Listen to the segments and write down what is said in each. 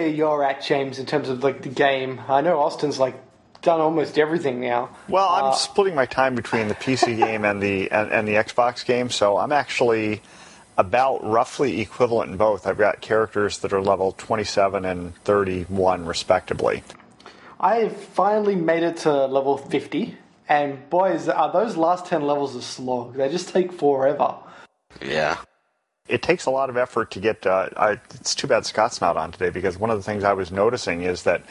know where you're at, James, in terms of like the game. I know Austin's like done almost everything now. Well, I'm Uh, splitting my time between the PC game and the and, and the Xbox game, so I'm actually about roughly equivalent in both. I've got characters that are level 27 and 31 respectively. I finally made it to level 50, and boys, are those last 10 levels a slog. They just take forever. Yeah. It takes a lot of effort to get. Uh, I, it's too bad Scott's not on today because one of the things I was noticing is that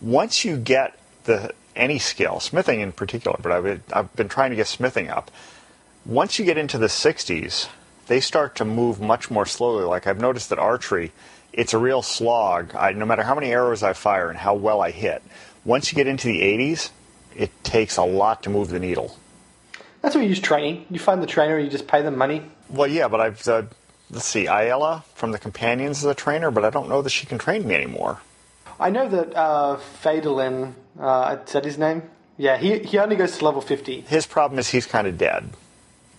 once you get the any skill, smithing in particular, but I've been, I've been trying to get smithing up. Once you get into the 60s, they start to move much more slowly. Like I've noticed that archery, it's a real slog. I, no matter how many arrows I fire and how well I hit, once you get into the 80s, it takes a lot to move the needle. That's where you use training. You find the trainer, and you just pay them money. Well, yeah, but I've uh, let's see, Ayala from the Companions is a trainer, but I don't know that she can train me anymore. I know that uh, Fadolin, uh, is that his name? Yeah, he, he only goes to level 50. His problem is he's kind of dead.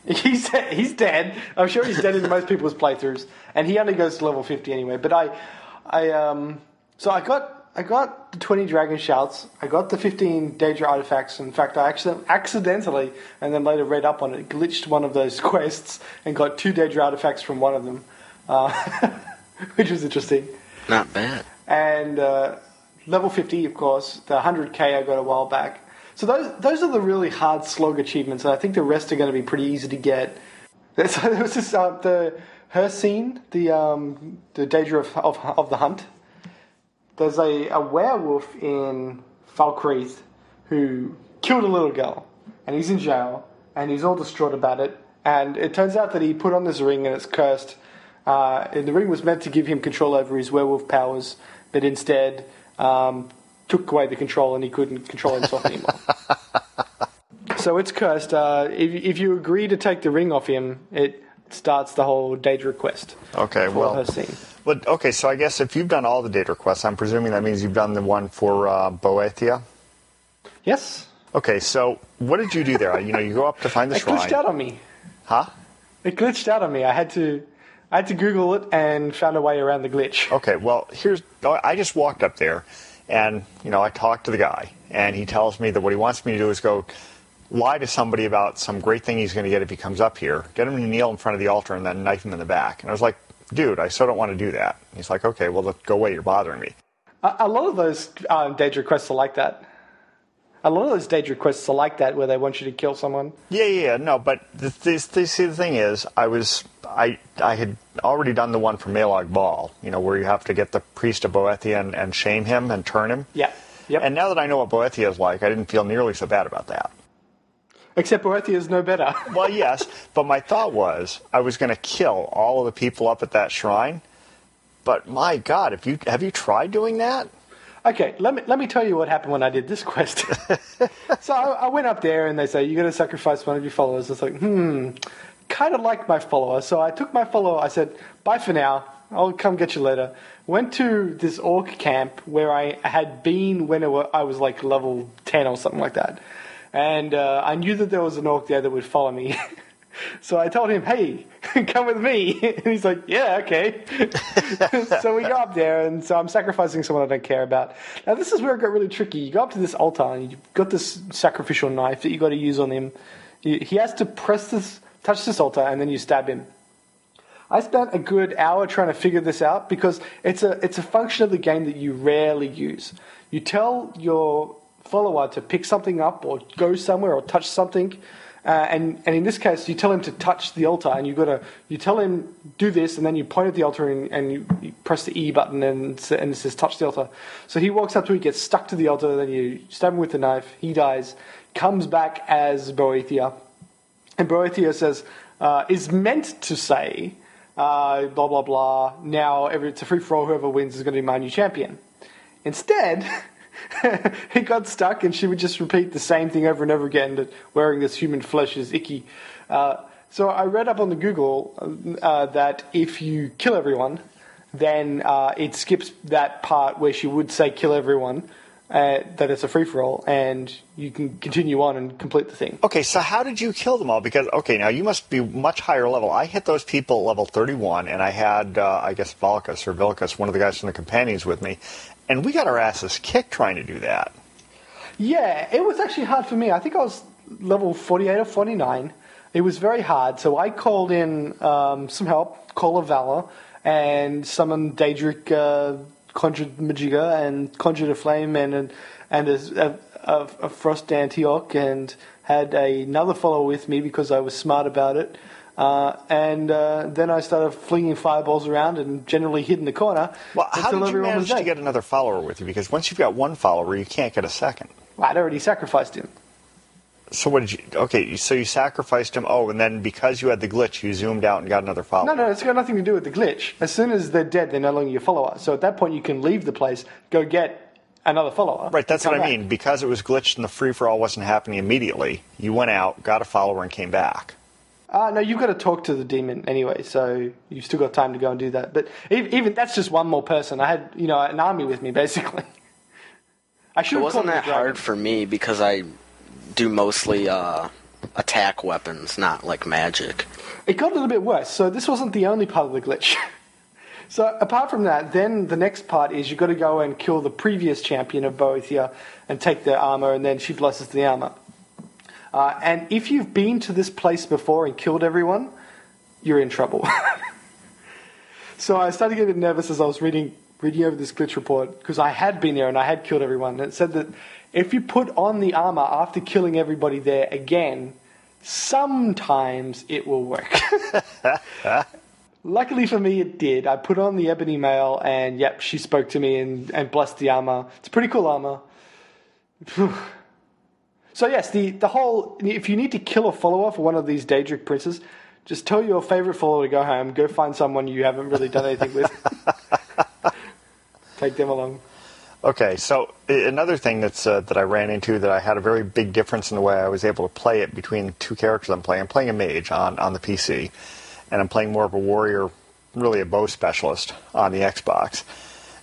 He's he's dead. I'm sure he's dead in most people's playthroughs, and he only goes to level 50 anyway. But I, I um, so I got I got the 20 dragon shouts. I got the 15 Daedra artifacts. In fact, I actually accidentally, and then later read up on it, glitched one of those quests and got two Daedra artifacts from one of them, uh, which was interesting. Not bad. And uh, level 50, of course, the 100k I got a while back. So those those are the really hard slog achievements, and I think the rest are going to be pretty easy to get. So there was this uh, the Hircine, the um, the Daedra of, of of the hunt. There's a, a werewolf in Falkreath who killed a little girl, and he's in jail, and he's all distraught about it. And it turns out that he put on this ring, and it's cursed. Uh, and the ring was meant to give him control over his werewolf powers, but instead um, took away the control, and he couldn't control himself anymore. So it's cursed. Uh, if, if you agree to take the ring off him, it starts the whole data request. Okay, well, but okay. So I guess if you've done all the data requests, I'm presuming that means you've done the one for uh, Boethiah. Yes, Okay, so what did you do there? You know, you go up to find the it shrine. glitched out on me. Huh? It glitched out on me. I had to, I had to Google it and found a way around the glitch. Okay, well, here's. I just walked up there, and you know, I talked to the guy, and he tells me that what he wants me to do is go lie to somebody about some great thing he's going to get if he comes up here, get him to kneel in front of the altar, and then knife him in the back. And I was like, dude, I still don't want to do that. And he's like, okay, well, look, go away. You're bothering me. A, lot of those um, Daedra quests are like that. A lot of those Daedra quests are like that, where they want you to kill someone. Yeah, yeah, yeah, no, but the, see, the thing is, I was, I, I had already done the one for Molag Bal, you know, where you have to get the priest of Boethiah and, and shame him and turn him. Yeah. Yep. And now that I know what Boethiah is like, I didn't feel nearly so bad about that. Except Boethiah is no better. Well, yes, but my thought was I was going to kill all of the people up at that shrine. But my God, if you have you tried doing that? Okay, let me let me tell you what happened when I did this quest. so I, I went up there and they say you're going to sacrifice one of your followers. It's like hmm, kind of like my follower. So I took my follower. I said bye for now. I'll come get you later. Went to this orc camp where I had been when it wa- I was like level ten or something like that, and uh, I knew that there was an orc there that would follow me. So I told him, "Hey, come with me," and he's like, "Yeah, okay." so we go up there, and so I'm sacrificing someone I don't care about. Now this is where it got really tricky. You go up to this altar, and you've got this sacrificial knife that you got to use on him. He has to press this, touch this altar, and then you stab him. I spent a good hour trying to figure this out because it's a it's a function of the game that you rarely use. You tell your follower to pick something up or go somewhere or touch something, uh, and and in this case you tell him to touch the altar, and you got to you tell him do this, and then you point at the altar and, and you, you press the E button and and it says touch the altar. So he walks up to it, gets stuck to the altar, then you stab him with the knife. He dies, comes back as Boethiah. And Boethiah says, uh, is meant to say, uh, blah, blah, blah, now every, it's a free for all, whoever wins is going to be my new champion. Instead, he got stuck and she would just repeat the same thing over and over again that wearing this human flesh is icky. Uh, so I read up on the Google uh, that if you kill everyone, then uh, it skips that part where she would say kill everyone uh, that it's a free for all, and you can continue on and complete the thing. Okay, so how did you kill them all? Because okay, now you must be much higher level. I hit those people level 31, and I had uh, I guess Valkus or Vilkas, one of the guys from the companions, with me, and we got our asses kicked trying to do that. Yeah, it was actually hard for me. I think I was level 48 or 49. It was very hard, so I called in um, some help, Call of Valor, and summoned Daedric, uh, conjured Majiga, and conjured a flame, and and a, a, a Frost Atronach, and had another follower with me because I was smart about it. Uh, and uh, then I started flinging fireballs around and generally hid in the corner. Well, how did you manage to get another follower with you? Because once you've got one follower, you can't get a second. I'd already sacrificed him. So what did you? Okay, so you sacrificed him. Oh, and then because you had the glitch, you zoomed out and got another follower. No, no, it's got nothing to do with the glitch. As soon as they're dead, they're no longer your follower. So at that point, you can leave the place, go get another follower. Right, that's what I back. mean. Because it was glitched and the free for all wasn't happening immediately, you went out, got a follower, and came back. Uh, no, you've got to talk to the demon anyway, so you've still got time to go and do that. But even that's just one more person. I had, you know, an army with me basically. I should It wasn't that it a dragon. hard for me because I do mostly uh, attack weapons, not like magic. It got a little bit worse. So this wasn't the only part of the glitch. so apart from that, then the next part is you've got to go and kill the previous champion of Boethiah and take their armor, and then she blesses the armor. Uh, and if you've been to this place before and killed everyone, you're in trouble. so I started getting nervous as I was reading reading over this glitch report because I had been there and I had killed everyone. And it said that if you put on the armor after killing everybody there again, sometimes it will work. Luckily for me, it did. I put on the ebony mail, and yep, she spoke to me and, and blessed the armor. It's a pretty cool armor. so yes, the the whole if you need to kill a follower for one of these Daedric princes, just tell your favorite follower to go home. Go find someone you haven't really done anything with. Take them along. Okay, so another thing that's uh, that I ran into that I had a very big difference in the way I was able to play it between the two characters I'm playing. I'm playing a mage on, on the PC, and I'm playing more of a warrior, really a bow specialist on the Xbox.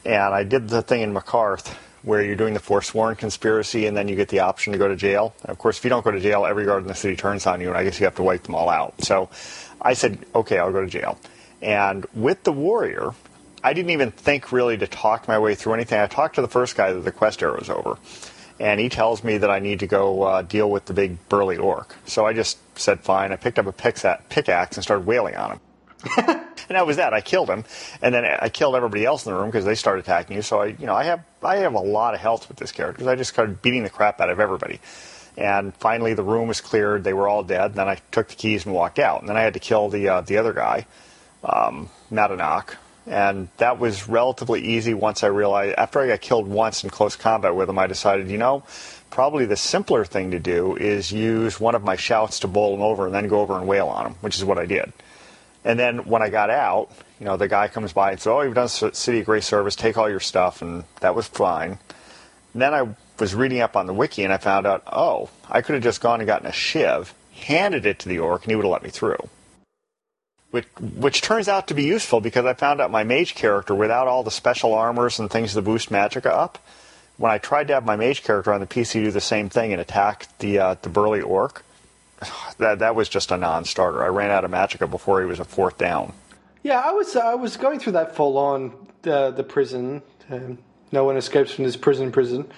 And I did the thing in Markarth where you're doing the Forsworn conspiracy, and then you get the option to go to jail. Of course, if you don't go to jail, every guard in the city turns on you, and I guess you have to wipe them all out. So I said, okay, I'll go to jail. And with the warrior, I didn't even think really to talk my way through anything. I talked to the first guy that the quest arrow's over, and he tells me that I need to go uh, deal with the big burly orc. So I just said fine. I picked up a pickaxe and started wailing on him. and that was that. I killed him, and then I killed everybody else in the room because they started attacking you. So I, you know, I have I have a lot of health with this character because I just started beating the crap out of everybody. And finally, the room was cleared. They were all dead. And then I took the keys and walked out. And then I had to kill the uh, the other guy, um, Madanach. And that was relatively easy once I realized, after I got killed once in close combat with him, I decided, you know, probably the simpler thing to do is use one of my shouts to bowl him over and then go over and wail on him, which is what I did. And then when I got out, you know, the guy comes by and says, "Oh, you've done City Grace service. Take all your stuff," and that was fine. And then I was reading up on the wiki and I found out, oh, I could have just gone and gotten a shiv, handed it to the orc, and he would have let me through. Which, which turns out to be useful because I found out my mage character, without all the special armors and things to boost magic up, when I tried to have my mage character on the PC do the same thing and attack the uh, the burly orc, that that was just a non-starter. I ran out of magicka before he was a fourth down. Yeah, I was I was going through that full on the the prison. Um, no one escapes from this prison prison,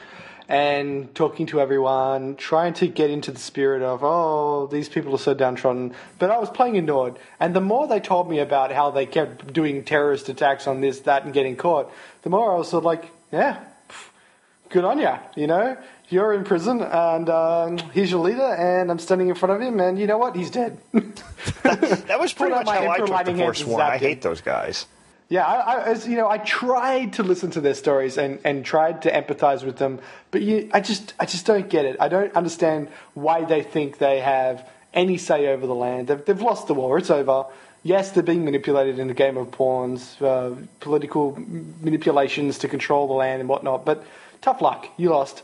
and talking to everyone, trying to get into the spirit of oh these people are so downtrodden. But I was playing in Nord, and the more they told me about how they kept doing terrorist attacks on this that and getting caught, the more I was sort of like yeah, good on ya. You know, you're in prison, and um, here's your leader, and I'm standing in front of him, and you know what? He's dead. That was pretty much my how I took the and Forsworn. I hate those guys. Yeah, I, I, as you know, I tried to listen to their stories and, and tried to empathize with them, but you, I just I just don't get it. I don't understand why they think they have any say over the land. They've, they've lost the war. It's over. Yes, they're being manipulated in a game of pawns, uh, political manipulations to control the land and whatnot. But tough luck, you lost.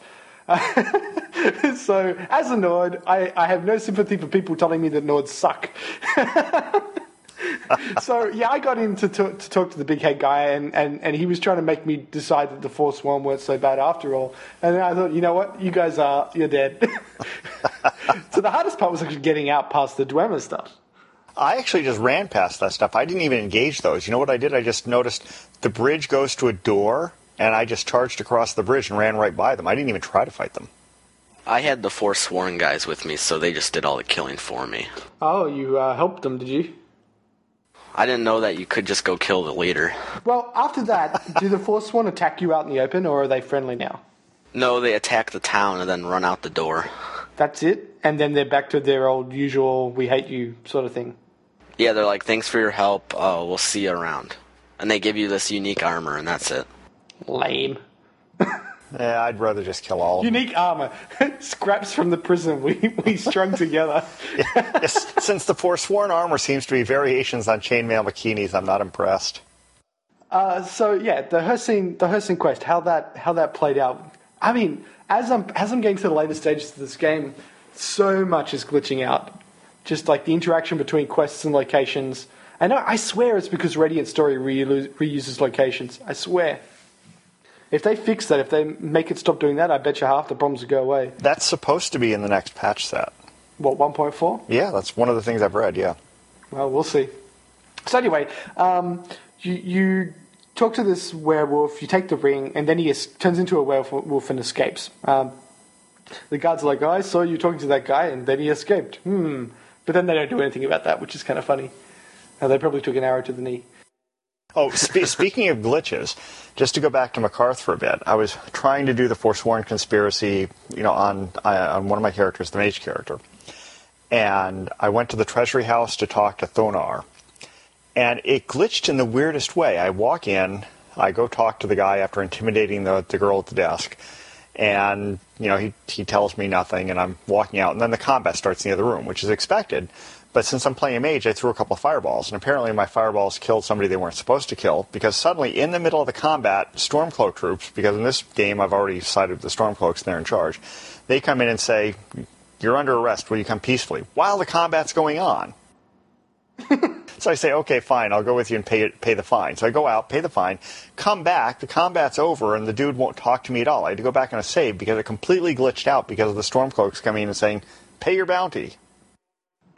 so, as a Nord, I, I have no sympathy for people telling me that Nords suck. so yeah, I got in to, talk, to talk to the big head guy, and, and, and he was trying to make me decide that the Forsworn weren't so bad after all. And then I thought, you know what, you guys are, you're dead. so the hardest part was actually getting out past the Dwemer stuff. I actually just ran past that stuff. I didn't even engage those. You know what I did? I just noticed the bridge goes to a door, and I just charged across the bridge and ran right by them. I didn't even try to fight them. I had the Forsworn guys with me, so they just did all the killing for me. Oh, you uh, helped them, did you? I didn't know that you could just go kill the leader. Well, after that, do the Forsworn attack you out in the open, or are they friendly now? No, they attack the town and then run out the door. That's it? And then they're back to their old usual, we hate you sort of thing. Yeah, they're like, thanks for your help. Uh, we'll see you around. And they give you this unique armor, and that's it. Lame. Yeah, I'd rather just kill all of them. Unique armor. Scraps from the prison we, we strung together. Yes, Since the Forsworn armor seems to be variations on chainmail bikinis, I'm not impressed. Uh, so yeah, the Hircine, the Hircine quest, how that how that played out. I mean, as I'm as I'm getting to the later stages of this game, so much is glitching out. Just like the interaction between quests and locations. And I, I swear it's because Radiant Story reuse, reuses locations. I swear. If they fix that, if they make it stop doing that, I bet you half the problems would go away. That's supposed to be in the next patch set. What 1.4? Yeah, that's one of the things I've read, yeah. Well, we'll see. So anyway, um, you, you talk to this werewolf, you take the ring, and then he es- turns into a werewolf and escapes. Um, the guards are like, oh, I saw you talking to that guy, and then he escaped. Hmm. But then they don't do anything about that, which is kind of funny. Uh, they probably took an arrow to the knee. Oh, spe- speaking of glitches, just to go back to Markarth for a bit, I was trying to do the Forsworn conspiracy, you know, on uh, on one of my characters, the mage character, and I went to the treasury house to talk to Thonar, and it glitched in the weirdest way. I walk in, I go talk to the guy after intimidating the the girl at the desk, and you know he he tells me nothing, and I'm walking out, and then the combat starts in the other room, which is expected. But since I'm playing a mage, I threw a couple of fireballs, and apparently my fireballs killed somebody they weren't supposed to kill because suddenly, in the middle of the combat, Stormcloak troops, because in this game I've already sided with the Stormcloaks, they're in charge, they come in and say, You're under arrest, will you come peacefully? While the combat's going on. so I say, Okay, fine, I'll go with you and pay, pay the fine. So I go out, pay the fine, come back, the combat's over, and the dude won't talk to me at all. I had to go back on a save because it completely glitched out because of the Stormcloaks coming in and saying, Pay your bounty.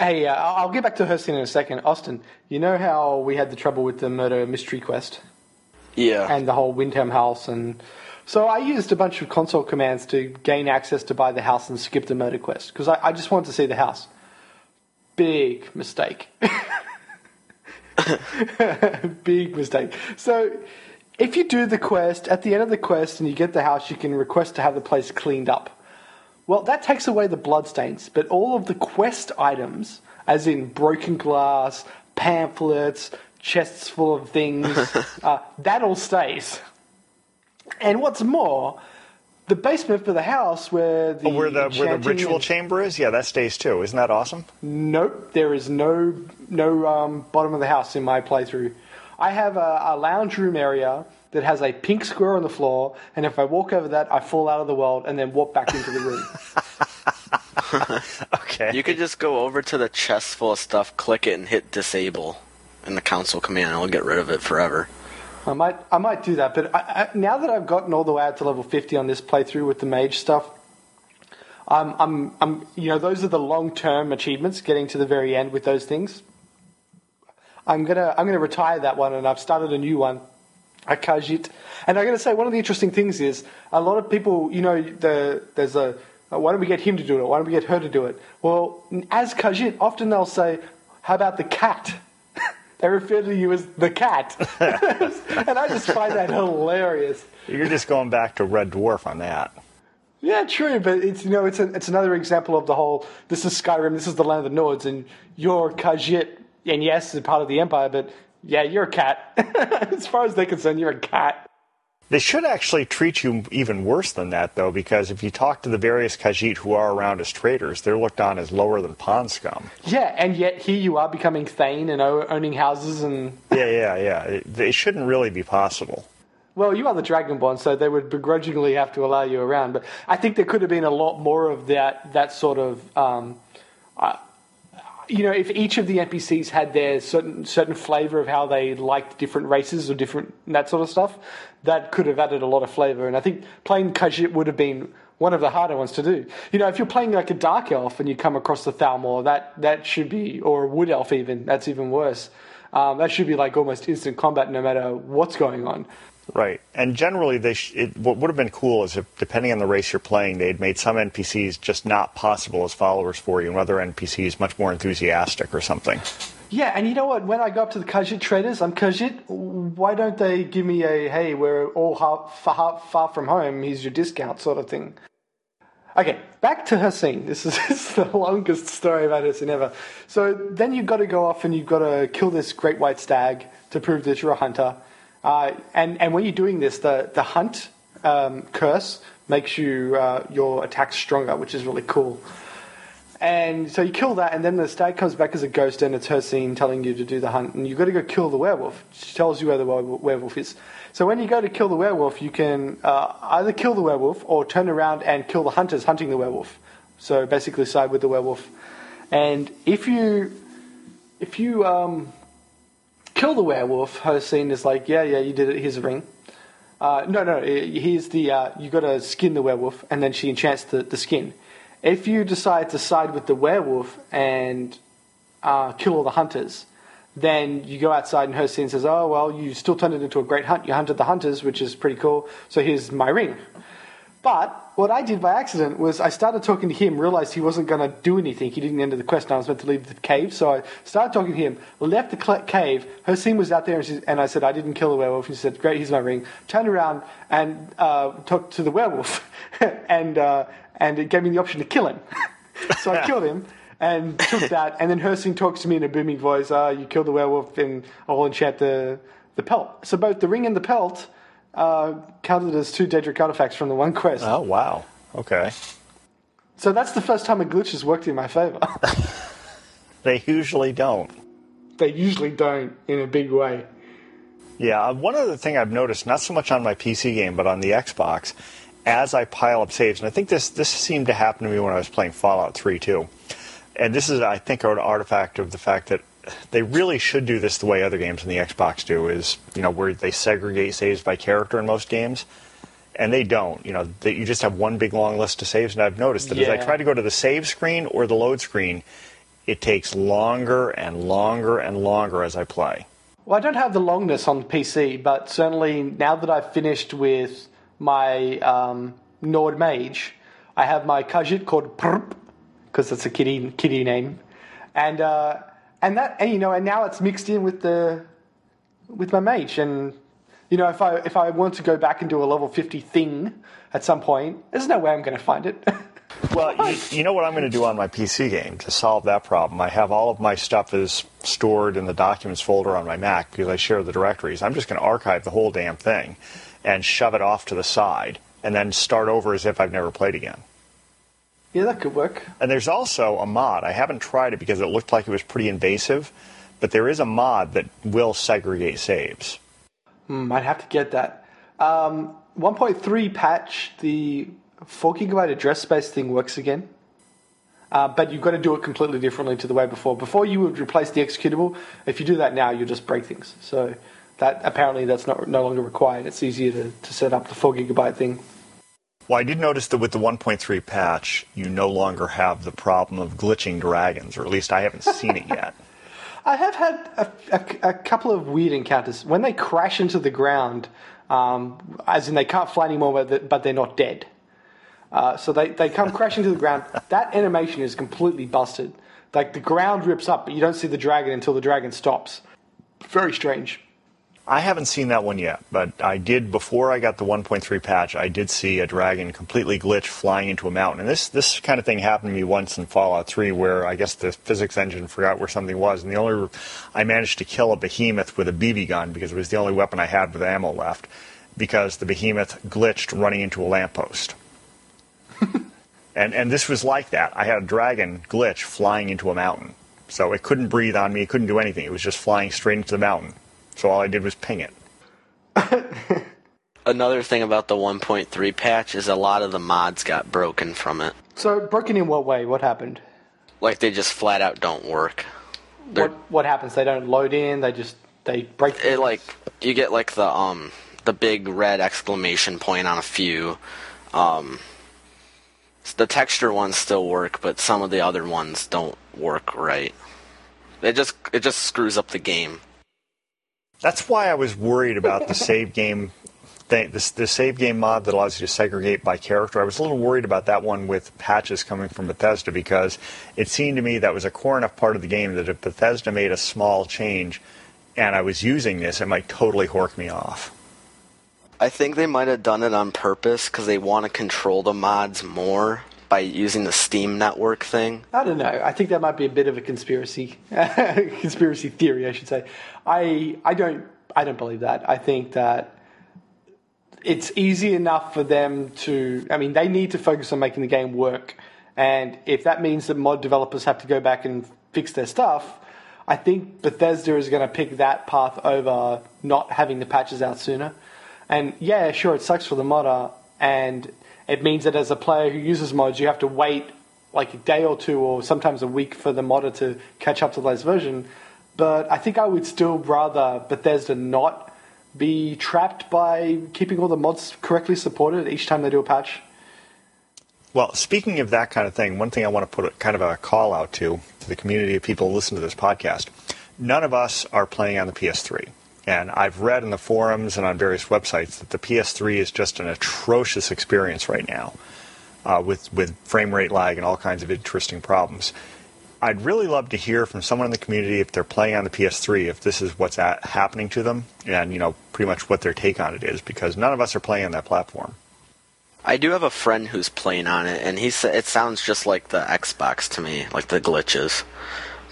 Hey, uh, I'll get back to Hircine in a second. Austin, you know how we had the trouble with the murder mystery quest Yeah. and the whole Windhelm house, and so I used a bunch of console commands to gain access to buy the house and skip the murder quest because I, I just wanted to see the house. Big mistake. Big mistake. So, if you do the quest at the end of the quest and you get the house, you can request to have the place cleaned up. Well, that takes away the bloodstains, but all of the quest items, as in broken glass, pamphlets, chests full of things, uh, that all stays. And what's more, the basement for the house where the Oh, where the where the ritual and- chamber is, yeah, that stays too. Isn't that awesome? Nope, there is no no um, bottom of the house in my playthrough. I have a, a lounge room area that has a pink square on the floor, and if I walk over that, I fall out of the world and then walk back into the room. Okay. You could just go over to the chest full of stuff, click it, and hit disable in the console command. and It'll get rid of it forever. I might I might do that, but I, I, now that I've gotten all the way out to level fifty on this playthrough with the mage stuff, I'm I'm I'm you know those are the long term achievements, getting to the very end with those things. I'm gonna I'm gonna retire that one, and I've started a new one, a Khajiit. And I'm gonna say one of the interesting things is a lot of people, you know, the there's a uh, why don't we get him to do it? Why don't we get her to do it? Well, as Khajiit, often they'll say, "How about the cat?" they refer to you as the cat, and I just find that hilarious. You're just going back to Red Dwarf on that. Yeah, true, but it's you know it's a, it's another example of the whole. This is Skyrim. This is the land of the Nords, and you're Khajiit, and yes, it's part of the Empire, but yeah, you're a cat. as far as they're concerned, you're a cat. They should actually treat you even worse than that, though, because if you talk to the various Khajiit who are around as traders, they're looked on as lower than pond scum. Yeah, and yet here you are becoming Thane and owning houses, and Yeah, yeah, yeah. It, it shouldn't really be possible. well, you are the Dragonborn, so they would begrudgingly have to allow you around. But I think there could have been a lot more of that that sort of. Um, uh, you know, if each of the NPCs had their certain certain flavor of how they liked different races or different that sort of stuff, that could have added a lot of flavor. And I think playing Khajiit would have been one of the harder ones to do. You know, if you're playing like a dark elf and you come across the Thalmor, that that should be, or a wood elf even, that's even worse. Um, that should be like almost instant combat no matter what's going on. Right, and generally, they sh- it, what would have been cool is if, depending on the race you're playing, they'd made some NPCs just not possible as followers for you, and other NPCs much more enthusiastic or something. Yeah, and you know what? When I go up to the Khajiit traders, I'm Khajiit. Why don't they give me a hey, we're all far, far, far from home. Here's your discount, sort of thing. Okay, back to Hircine. This is, this is the longest story about Hircine ever. So then you've got to go off and you've got to kill this great white stag to prove that you're a hunter. Uh, and, and when you're doing this, the, the hunt um, curse makes you uh, your attacks stronger, which is really cool. And so you kill that, and then the stag comes back as a ghost, and it's Hircine telling you to do the hunt, and you've got to go kill the werewolf. She tells you where the werewolf is. So when you go to kill the werewolf, you can uh, either kill the werewolf or turn around and kill the hunters hunting the werewolf. So basically, side with the werewolf. And if you if you um, kill the werewolf, Hircine is like, yeah, yeah, you did it. Here's a ring. Uh, no, no, here's the uh, you got to skin the werewolf, and then she enchants the, the skin. If you decide to side with the werewolf and uh, kill all the hunters, then you go outside and Hircine says, "Oh well, you still turned it into a great hunt. You hunted the hunters, which is pretty cool. So here's my ring." But what I did by accident was I started talking to him, realized he wasn't going to do anything. He didn't enter the quest, and I was meant to leave the cave. So I started talking to him, left the cl- cave. Hircine was out there, and, she, and, I said, I didn't kill the werewolf. And She said, Great, here's my ring. Turned around and uh, talked to the werewolf, and, uh, and it gave me the option to kill him. so I killed him and took that. And then Hircine talks to me in a booming voice, uh, You killed the werewolf, and I'll enchant the, the pelt. So both the ring and the pelt uh, counted as two Daedric artifacts from the one quest. Oh, wow. Okay. So that's the first time a glitch has worked in my favor. they usually don't. They usually don't in a big way. Yeah, uh, one other thing I've noticed, not so much on my PC game, but on the Xbox, as I pile up saves, and I think this this seemed to happen to me when I was playing Fallout 3 too. And this is, I think, an artifact of the fact that they really should do this the way other games on the Xbox do, is you know where they segregate saves by character in most games and they don't. You know, they, you just have one big long list of saves. And I've noticed that yeah. as I try to go to the save screen or the load screen, it takes longer and longer and longer as I play. Well, I don't have the longness on the PC, but certainly now that I've finished with my um, Nord Mage, I have my Khajiit called Prp, because it's a kitty kitty name, and uh, and that and you know and now it's mixed in with the with my mage and you know, if I if I want to go back and do a level fifty thing at some point, there's no way I'm going to find it. well, you, you, know what I'm going to do on my PC game to solve that problem. I have all of my stuff is stored in the documents folder on my Mac because I share the directories. I'm just going to archive the whole damn thing and shove it off to the side and then start over as if I've never played again. Yeah, that could work. And there's also a mod. I haven't tried it because it looked like it was pretty invasive, but there is a mod that will segregate saves. Hmm, I'd have to get that. Um, 1.3 patch, the 4 gigabyte address space thing works again. Uh, but you've got to do it completely differently to the way before. Before you would replace the executable. If you do that now, you'll just break things. So that apparently that's not no longer required. It's easier to, to set up the 4 gigabyte thing. Well, I did notice that with the 1.3 patch, you no longer have the problem of glitching dragons, or at least I haven't seen it yet. I have had a, a, a, couple of weird encounters when they crash into the ground, um, as in they can't fly anymore, but they're not dead. Uh, so they, they come crashing to the ground. That animation is completely busted. Like the ground rips up, but you don't see the dragon until the dragon stops. Very strange. I haven't seen that one yet, but I did before I got the 1.3 patch. I did see a dragon completely glitch flying into a mountain, and this this kind of thing happened to me once in Fallout 3, where I guess the physics engine forgot where something was, and the only I managed to kill a behemoth with a BB gun because it was the only weapon I had with ammo left, because the behemoth glitched running into a lamppost. and and this was like that. I had a dragon glitch flying into a mountain, so it couldn't breathe on me. It couldn't do anything. It was just flying straight into the mountain. So all I did was ping it. Another thing about the 1.3 patch is a lot of the mods got broken from it. So broken in what way? What happened? Like they just flat out don't work. They're- What what happens? They don't load in. They just they break. It like you get like the um the big red exclamation point on a few. Um, the texture ones still work, but some of the other ones don't work right. It just it just screws up the game. That's why I was worried about the save game thing, this the save game mod that allows you to segregate by character. I was a little worried about that one with patches coming from Bethesda because it seemed to me that was a core enough part of the game that if Bethesda made a small change and I was using this, it might totally hork me off. I think they might have done it on purpose because they want to control the mods more by using the Steam network thing. I don't know. I think that might be a bit of a conspiracy, conspiracy theory, I should say. I I don't I don't believe that. I think that it's easy enough for them to. I mean, they need to focus on making the game work, and if that means that mod developers have to go back and fix their stuff, I think Bethesda is going to pick that path over not having the patches out sooner. And yeah, sure, it sucks for the modder, and it means that as a player who uses mods, you have to wait like a day or two, or sometimes a week for the modder to catch up to the latest version. But I think I would still rather Bethesda not be trapped by keeping all the mods correctly supported each time they do a patch. Well, speaking of that kind of thing, one thing I want to put a, kind of a call out to to the community of people who listen to this podcast. None of us are playing on the PS3. And I've read in the forums and on various websites that the PS3 is just an atrocious experience right now uh, with, with frame rate lag and all kinds of interesting problems. I'd really love to hear from someone in the community if they're playing on the PS3, if this is what's at, happening to them, and you know pretty much what their take on it is, because none of us are playing on that platform. I do have a friend who's playing on it, and he it sounds just like the Xbox to me, like the glitches,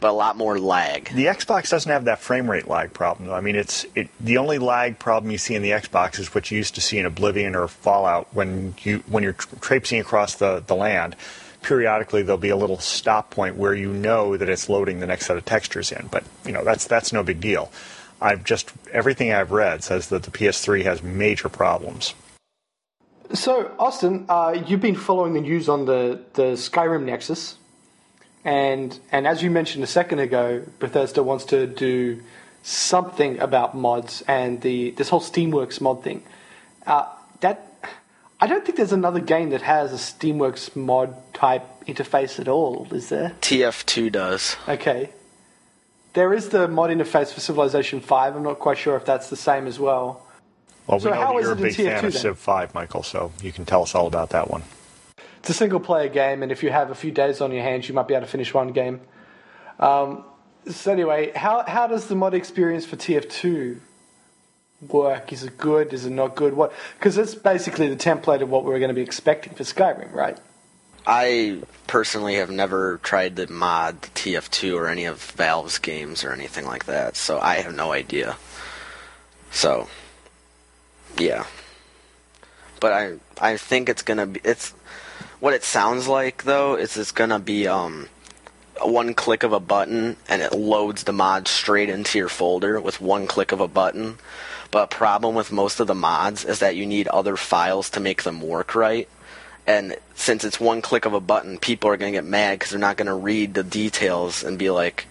but a lot more lag. The Xbox doesn't have that frame rate lag problem. Though. I mean, it's it, the only lag problem you see in the Xbox is what you used to see in Oblivion or Fallout when you when you're tra- traipsing across the, the land. Periodically, there'll be a little stop point where you know that it's loading the next set of textures in, but you know that's that's no big deal. I've just everything I've read says that the PS3 has major problems. So, Austin, uh, you've been following the news on the, the Skyrim Nexus, and and as you mentioned a second ago, Bethesda wants to do something about mods and the this whole Steamworks mod thing. Uh, that I don't think there's another game that has a Steamworks mod type interface at all, is there? TF2 does. Okay. There is the mod interface for Civilization 5. I'm not quite sure if that's the same as well. Well, So we know how that is you're a it in big fan TF2 of? Civ 5, Michael, so you can tell us all about that one. It's a single player game, and if you have a few days on your hands, you might be able to finish one game. Um, so, anyway, how, how does the mod experience for TF2 work? Is it good? Is it not good? What? Because it's basically the template of what we were going to be expecting for Skyrim, right? I personally have never tried to mod TF2 or any of Valve's games or anything like that, so I have no idea. So, yeah. But I I think it's gonna be it's what it sounds like though is it's gonna be um one click of a button and it loads the mod straight into your folder with one click of a button. But a problem with most of the mods is that you need other files to make them work right. And since it's one click of a button, people are to get mad because they're not to read the details and be like,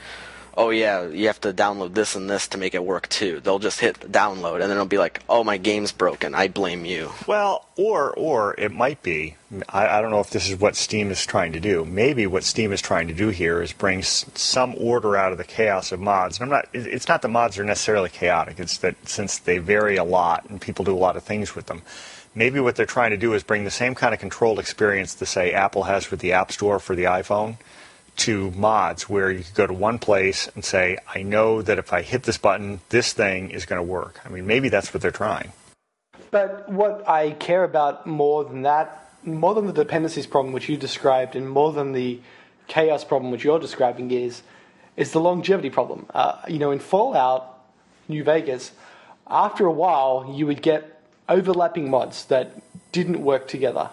oh yeah, you have to download this and this to make it work too. They'll just hit download and then it'll be like, oh, my game's broken. I blame you. Well, or or it might be. I, I don't know if this is what Steam is trying to do. Maybe what Steam is trying to do here is bring s- some order out of the chaos of mods. And I'm not. It's not that mods are necessarily chaotic. It's that since they vary a lot and people do a lot of things with them. Maybe what they're trying to do is bring the same kind of controlled experience to say Apple has with the App Store for the iPhone to mods where you could go to one place and say, I know that if I hit this button, this thing is going to work. I mean, maybe that's what they're trying. But what I care about more than that, more than the dependencies problem which you described, and more than the chaos problem which you're describing, is is the longevity problem. Uh, you know, in Fallout New Vegas, after a while, you would get overlapping mods that didn't work together,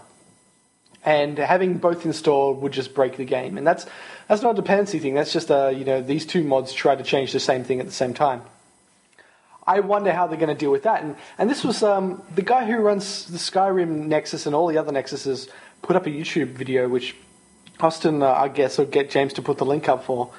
and having both installed would just break the game. And that's that's not a dependency thing. That's just a you know these two mods try to change the same thing at the same time. I wonder how they're going to deal with that. And and this was um, the guy who runs the Skyrim Nexus and all the other Nexuses put up a YouTube video which Austin, uh, I guess, will get James to put the link up for.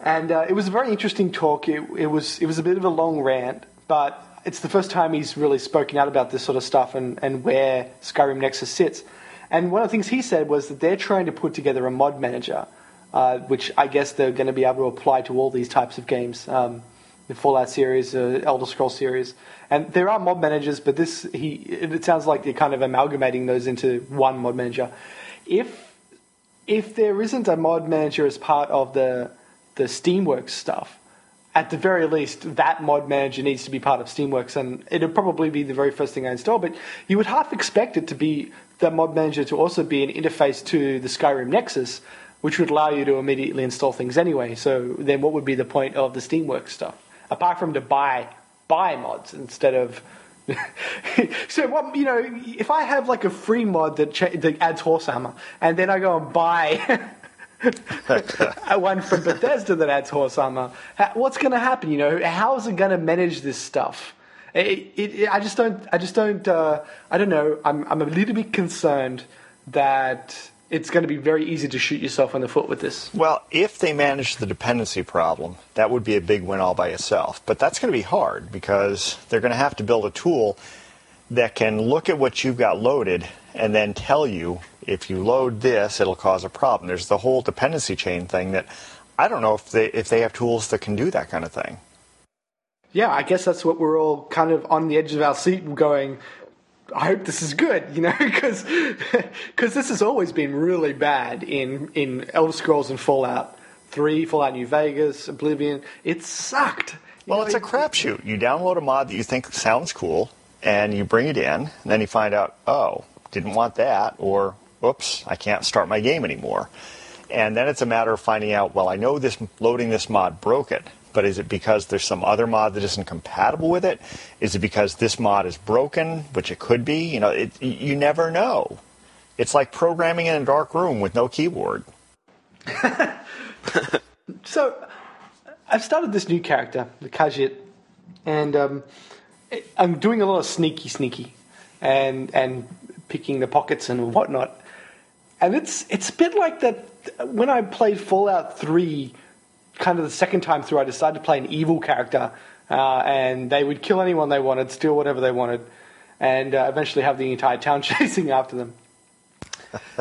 And uh, it was a very interesting talk. It, it was it was a bit of a long rant, but it's the first time he's really spoken out about this sort of stuff and, and where Skyrim Nexus sits. And one of the things he said was that they're trying to put together a mod manager, uh, which I guess they're going to be able to apply to all these types of games, um, the Fallout series, uh, Elder Scroll series. And there are mod managers, but this he it sounds like they're kind of amalgamating those into one mod manager. If if there isn't a mod manager as part of the the Steamworks stuff, at the very least, that mod manager needs to be part of Steamworks, and it'll probably be the very first thing I install. But you would half expect it to be the mod manager to also be an interface to the Skyrim Nexus, which would allow you to immediately install things anyway. So then, what would be the point of the Steamworks stuff apart from to buy buy mods instead of so what you know if I have like a free mod that, cha- that adds horse armor and then I go and buy one from Bethesda that adds horse armor. What's going to happen? You know, how is it going to manage this stuff? It, it, I just don't. I just don't. Uh, I don't know. I'm. I'm a little bit concerned that it's going to be very easy to shoot yourself in the foot with this. Well, if they manage the dependency problem, that would be a big win all by itself. But that's going to be hard because they're going to have to build a tool that can look at what you've got loaded and then tell you if you load this, it'll cause a problem. There's the whole dependency chain thing that I don't know if they if they have tools that can do that kind of thing. Yeah, I guess that's what we're all kind of on the edge of our seat going. I hope this is good, you know, because because this has always been really bad in in Elder Scrolls and Fallout Three, Fallout New Vegas, Oblivion. It sucked. well, know, it's a crapshoot. You download a mod that you think sounds cool, and you bring it in, and then you find out, oh, didn't want that, or oops, I can't start my game anymore. And then it's a matter of finding out, well, I know this loading this mod broke it, but is it because there's some other mod that isn't compatible with it? Is it because this mod is broken, which it could be? You know, it, you never know. It's like programming in a dark room with no keyboard. so, I've started this new character, the Khajiit, and um, I'm doing a lot of sneaky, sneaky, and and picking the pockets and whatnot. And it's it's a bit like that when I played Fallout Three, kind of the second time through. I decided to play an evil character, uh, and they would kill anyone they wanted, steal whatever they wanted, and uh, eventually have the entire town chasing after them.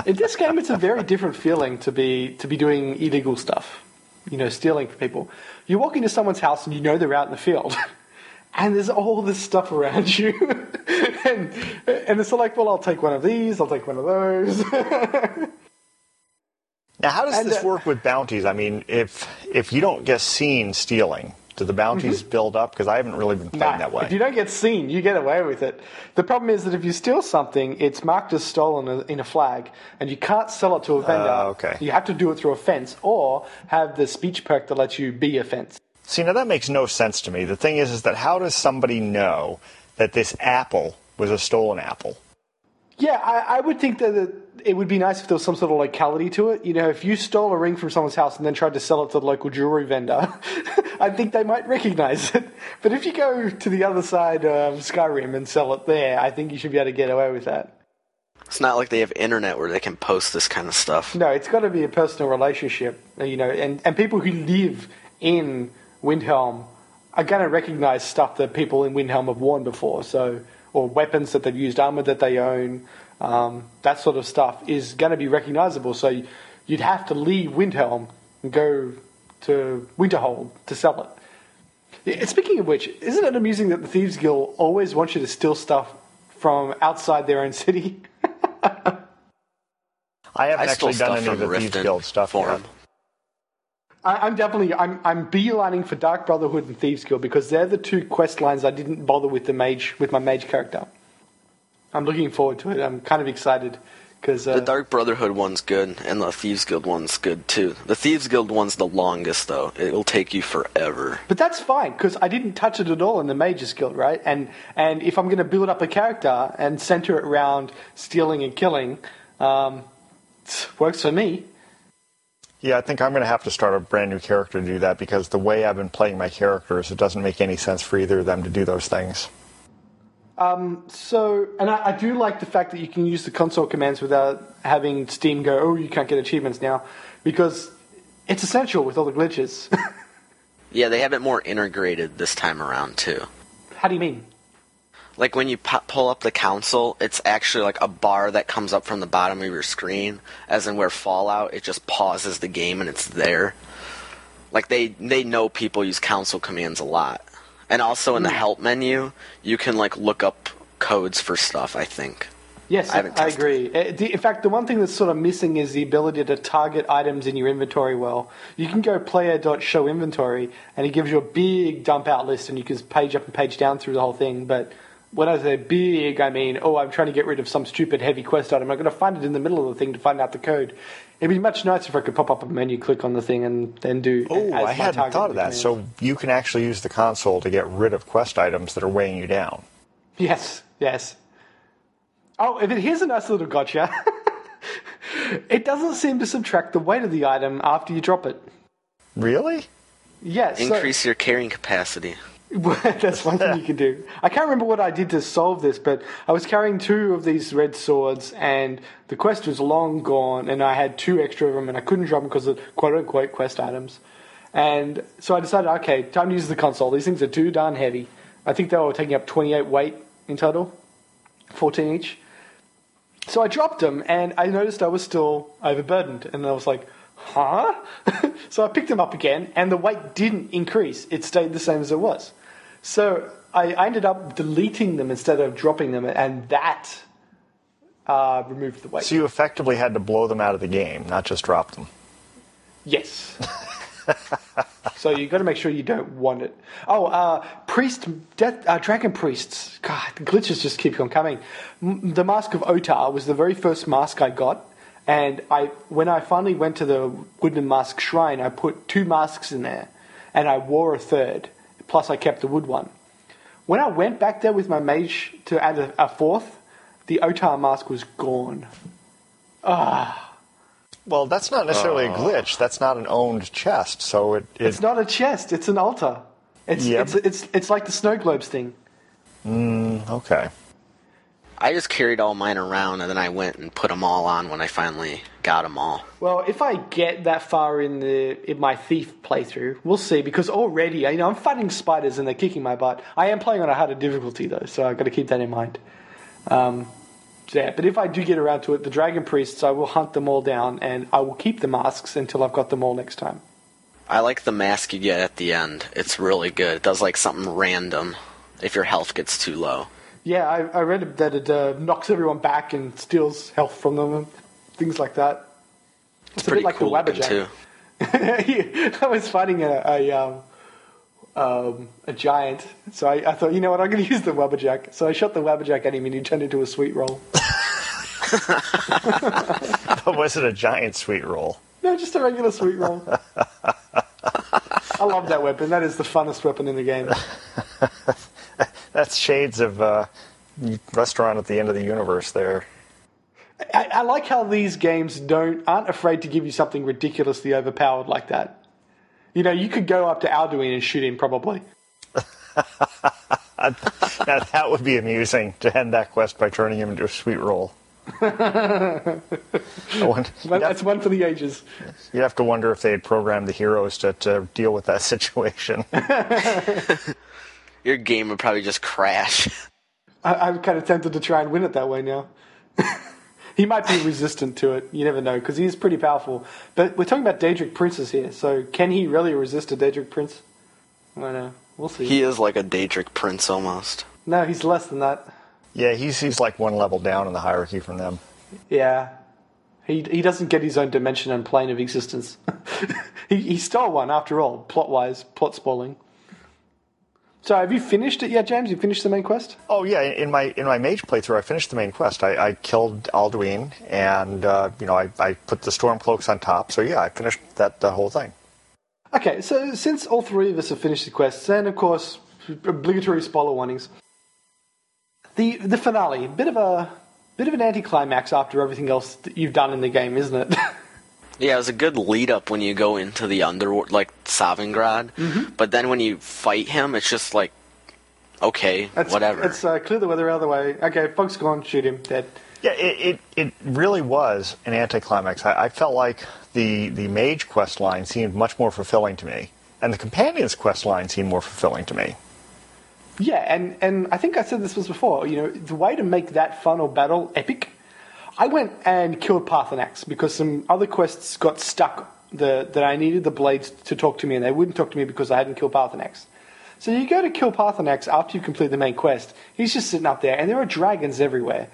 In this game, it's a very different feeling to be to be doing illegal stuff, you know, stealing from people. You walk into someone's house and you know they're out in the field. and there's all this stuff around you. and, and it's like, well, I'll take one of these, I'll take one of those. Now, how does and, this uh, work with bounties? I mean, if if you don't get seen stealing, do the bounties mm-hmm. build up? Because I haven't really been playing nah, that way. If you don't get seen, you get away with it. The problem is that if you steal something, it's marked as stolen in a flag, and you can't sell it to a vendor. Uh, okay. You have to do it through a fence, or have the speech perk that lets you be a fence. See, now that makes no sense to me. The thing is, is that how does somebody know that this apple was a stolen apple? Yeah, I, I would think that it would be nice if there was some sort of locality to it. You know, if you stole a ring from someone's house and then tried to sell it to the local jewelry vendor, I think they might recognize it. But if you go to the other side of Skyrim and sell it there, I think you should be able to get away with that. It's not like they have internet where they can post this kind of stuff. No, it's got to be a personal relationship, you know, and, and people who live in Windhelm are going to recognize stuff that people in Windhelm have worn before. So, or weapons that they've used, armor that they own, um, that sort of stuff is going to be recognizable. So, you'd have to leave Windhelm and go to Winterhold to sell it. Speaking of which, isn't it amusing that the Thieves Guild always wants you to steal stuff from outside their own city? I haven't I actually done any of the Thieves Guild stuff for yet. I, am definitely I'm I'm beelining for Dark Brotherhood and Thieves Guild because they're the two quest lines I didn't bother with the mage with my mage character. I'm looking forward to it. I'm kind of excited because uh, the Dark Brotherhood one's good and the Thieves Guild one's good too. The Thieves Guild one's the longest though. It'll take you forever. But that's fine because I didn't touch it at all in the Mages Guild, right? And and if I'm going to build up a character and center it around stealing and killing, um, works for me. Yeah, I think I'm going to have to start a brand new character to do that because the way I've been playing my characters, it doesn't make any sense for either of them to do those things. Um, so, and I, I do like the fact that you can use the console commands without having Steam go, oh, you can't get achievements now, because it's essential with all the glitches. Yeah, they have it more integrated this time around too. How do you mean? Like when you pu- pull up the console, it's actually like a bar that comes up from the bottom of your screen, as in where Fallout, it just pauses the game and it's there. Like they they know people use console commands a lot, and also in the help menu, you can like look up codes for stuff. I think. Yes, I I, haven't I tested agree. Uh, In fact, the one thing that's sort of missing is the ability to target items in your inventory well. You can go player.show inventory, and it gives you a big dump out list, and you can page up and page down through the whole thing. But when I say big, I mean, oh, I'm trying to get rid of some stupid heavy quest item. I'm going to find it in the middle of the thing to find out the code. It'd be much nicer if I could pop up a menu, click on the thing, and then do. Oh, I hadn't target thought of that. command. So you can actually use the console to get rid of quest items that are weighing you down. Yes, yes. Oh, and then here's a nice little gotcha. it doesn't seem to subtract the weight of the item after you drop it. Really? Yes. Increase your carrying capacity. That's one thing you can do. I can't remember what I did to solve this, but I was carrying two of these red swords, and the quest was long gone, and I had two extra of them, and I couldn't drop them because of quote unquote quest items. And so I decided, okay, time to use the console. These things are too darn heavy. I think they were taking up 28 weight in total, 14 each. So I dropped them, and I noticed I was still overburdened, and I was like, huh? so I picked them up again, and the weight didn't increase. It stayed the same as it was. So I, I ended up deleting them instead of dropping them, and that uh, removed the weight. So you effectively had to blow them out of the game, not just drop them. Yes. so you've got to make sure you don't want it. Oh, uh, priest, death, uh, dragon priests. God, the glitches just keep on coming. M- the mask of Otar was the very first mask I got, and I when I finally went to the wooden mask shrine, I put two masks in there, and I wore a third. Plus, I kept the wood one. When I went back there with my mage to add a, a fourth, the Otar mask was gone. Ah. Well, that's not necessarily a glitch. That's not an owned chest. So it, it It's not a chest; it's an altar. It's Yeah, it's, it's it's like the snow globes thing. okay. I just carried all mine around, and then I went and put them all on when I finally got them all. Well, if I get that far in the in my thief playthrough, we'll see. Because already, you know, I'm fighting spiders and they're kicking my butt. I am playing on a harder difficulty though, so I've got to keep that in mind. Um, yeah, but if I do get around to it, the dragon priests, I will hunt them all down, and I will keep the masks until I've got them all next time. I like the mask you get at the end. It's really good. It does like something random if your health gets too low. Yeah, I, I read that it uh, knocks everyone back and steals health from them and things like that. It's, a bit like cool the looking Wabbajack. too. I was fighting a a, um, um, a giant, so I, I thought, you know what, I'm going to use the Wabbajack. So I shot the Wabbajack at him, and he turned into a sweet roll. But was it a giant sweet roll? no, just a regular sweet roll. I love that weapon. That is the funnest weapon in the game. That's shades of uh, restaurant at the end of the universe there. I, I like how these games don't aren't afraid to give you something ridiculously overpowered like that. You know, you could go up to Alduin and shoot him probably. Now that would be amusing to end that quest by turning him into a sweet roll. Wonder- that's one for the ages. You'd have to wonder if they had programmed the heroes to, to deal with that situation. Your game would probably just crash. I, I'm kind of tempted to try and win it that way now. he might be resistant to it. You never know because he's pretty powerful. But we're talking about Daedric princes here, so can he really resist a Daedric prince? I don't know. We'll see. He is like a Daedric prince almost. no, he's less than that. yeah, he's he's like one level down in the hierarchy from them. Yeah. He, he doesn't get his own dimension and plane of existence. he, he stole one after all, plot wise, plot spoiling. So have you finished it yet, James? You finished the main quest? Oh yeah, in my in my mage playthrough, I finished the main quest. I, I killed Alduin, and uh, you know I, I put the storm cloaks on top. So yeah, I finished that the whole thing. Okay, so since all three of us have finished the quests, and of course, obligatory spoiler warnings, the the finale, bit of a bit of an anticlimax after everything else that you've done in the game, isn't it? Yeah, it was a good lead up when you go into the underworld, like Sovngarde. Mm-hmm. But then when you fight him, it's just like okay, Let's, whatever. Let's uh, clear the weather out of the way. Okay, Fog's gone. Shoot him. Dead. Yeah, it, it, it really was an anticlimax. I, I felt like the, the mage quest line seemed much more fulfilling to me, and the companion's quest line seemed more fulfilling to me. Yeah, and, and I think I said this was before. You know, the way to make that final battle epic, I went and killed Paarthurnax because some other quests got stuck the, that I needed the blades to talk to me, and they wouldn't talk to me because I hadn't killed Paarthurnax. So you go to kill Paarthurnax after you complete the main quest. He's just sitting up there, and there are dragons everywhere.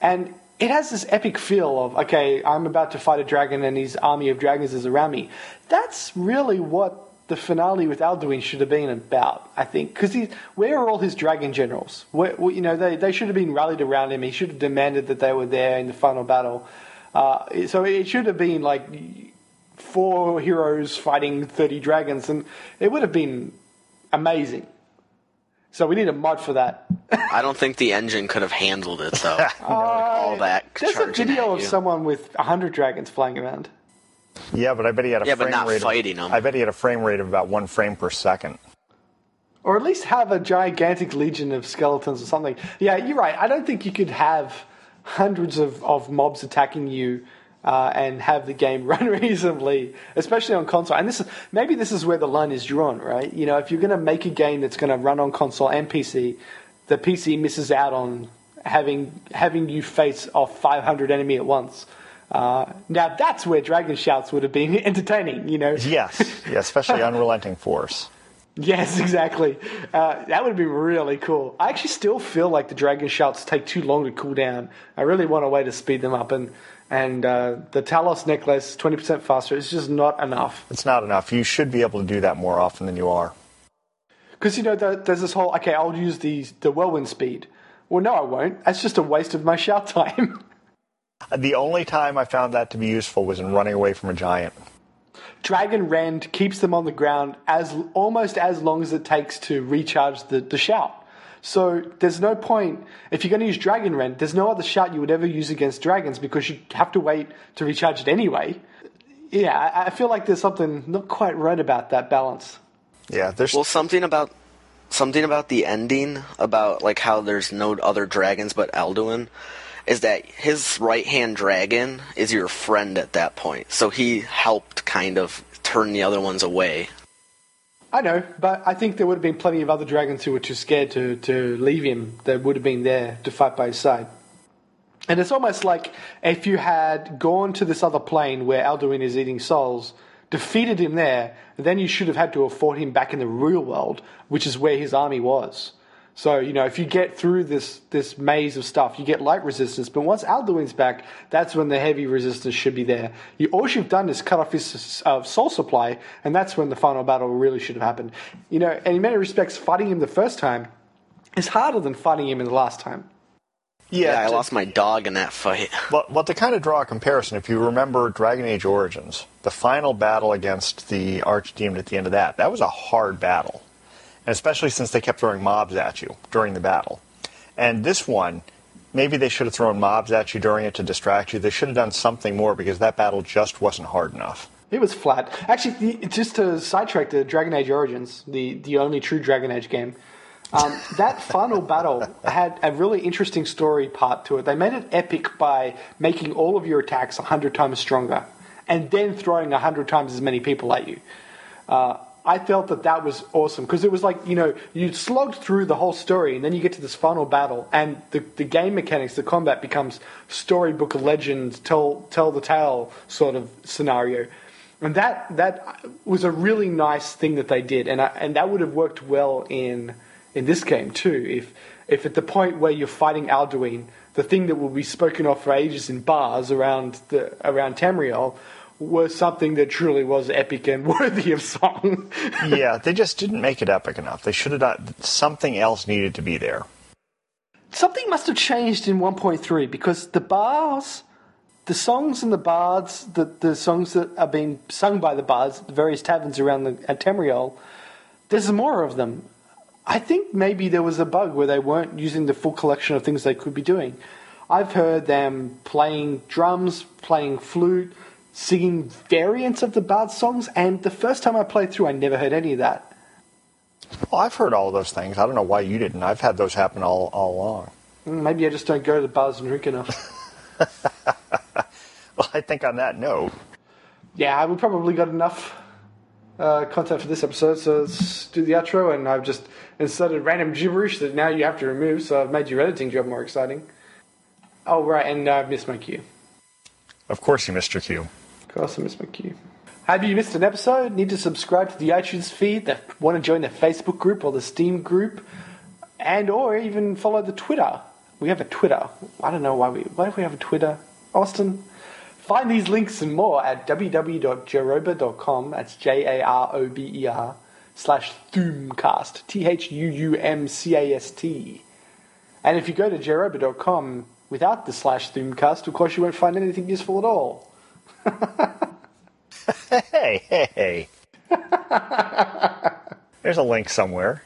And it has this epic feel of, okay, I'm about to fight a dragon, and his army of dragons is around me. That's really what the finale with Alduin should have been about, I think. Because where are all his dragon generals? Where, you know, they, they should have been rallied around him. He should have demanded that they were there in the final battle. Uh, so it should have been like four heroes fighting 30 dragons, and it would have been amazing. So we need a mod for that. I don't think the engine could have handled it though. all that There's a video of you. someone with 100 dragons flying around. Yeah, but I bet he had a Yeah, but frame not rate. fighting of, 'em. I bet he had a frame rate of about one frame per second. Or at least have a gigantic legion of skeletons or something. Yeah, you're right. I don't think you could have hundreds of, of mobs attacking you uh, and have the game run reasonably, especially on console. And this is maybe this is where the line is drawn, right? You know, if you're going to make a game that's going to run on console and PC, the PC misses out on having having you face off 500 enemy at once. Uh, now that's where Dragon Shouts would have been entertaining, you know. Yes, yeah, especially unrelenting force. Yes, exactly. Uh, that would be really cool. I actually still feel like the dragon shouts take too long to cool down. I really want a way to speed them up, and and uh, the Talos necklace twenty percent faster is just not enough. It's not enough. You should be able to do that more often than you are. Because you know there- there's this whole okay, I'll use the the whirlwind speed. Well, no, I won't. That's just a waste of my shout time. The only time I found that to be useful was in running away from a giant. Dragon Rend keeps them on the ground as almost as long as it takes to recharge the, the shout. So there's no point if you're going to use Dragon Rend. There's no other shout you would ever use against dragons because you have to wait to recharge it anyway. Yeah, I, I feel like there's something not quite right about that balance. Yeah, there's Well, something about something about the ending about like how there's no other dragons but Alduin is that his right hand dragon is your friend at that point. So he helped kind of turn the other ones away. I know, but I think there would have been plenty of other dragons who were too scared to, to leave him that would have been there to fight by his side. And it's almost like if you had gone to this other plane where Alduin is eating souls, defeated him there, then you should have had to have fought him back in the real world, which is where his army was. So, you know, if you get through this, this maze of stuff, you get light resistance, but once Alduin's back, that's when the heavy resistance should be there. You, all you've done is cut off his uh, soul supply, and that's when the final battle really should have happened. You know, and in many respects, fighting him the first time is harder than fighting him in the last time. Yeah, I to- lost my dog in that fight. Well, well, to kind of draw a comparison, if you remember Dragon Age Origins, the final battle against the Archdemon at the end of that, that was a hard battle. Especially since they kept throwing mobs at you during the battle. And this one, maybe they should have thrown mobs at you during it to distract you. They should have done something more because that battle just wasn't hard enough. It was flat. Actually, the, just to sidetrack the Dragon Age Origins, the, the only true Dragon Age game, um, that final battle had a really interesting story part to it. They made it epic by making all of your attacks 100 times stronger and then throwing 100 times as many people at you. Uh, I felt that that was awesome because it was like, you know, you slogged through the whole story and then you get to this final battle and the, the game mechanics, the combat becomes storybook legend, tell, tell the tale sort of scenario. And that, that was a really nice thing that they did. And, I, and that would have worked well in, in this game too. If, if at the point where you're fighting Alduin, the thing that will be spoken of for ages in bars around, the, around Tamriel was something that truly was epic and worthy of song. yeah, they just didn't make it epic enough. They should have done something else needed to be there. something must have changed in 1.3 because the bars, the songs and the bards, the, the songs that are being sung by the bards at the various taverns around the, at Tamriel, there's more of them. I think maybe there was a bug where they weren't using the full collection of things they could be doing. I've heard them playing drums, playing flute, singing variants of the bard songs, and the first time I played through, I never heard any of that. Well, I've heard all those things. I don't know why you didn't. I've had those happen all, all along. Mm, Maybe I just don't go to the bars and drink enough. Well, I think on that note, yeah, we probably got enough uh, content for this episode, so let's do the outro. And I've just inserted random gibberish that now you have to remove, so I've made your editing job more exciting. Oh, right, and I've missed my cue. of course you missed your cue. Cue. Have you missed an episode? Need to subscribe to the iTunes feed? That want to join the Facebook group or the Steam group, and or even follow the Twitter. We have a Twitter. I don't know why we. Why do we have a Twitter, Austin? Find these links and more at www.jarober.com. That's J A R O B E R slash Thuumcast. T H U U M C A S T. And if you go to jarober.com without the slash Thuumcast, of course you won't find anything useful at all. Hey, hey, hey. There's a link somewhere.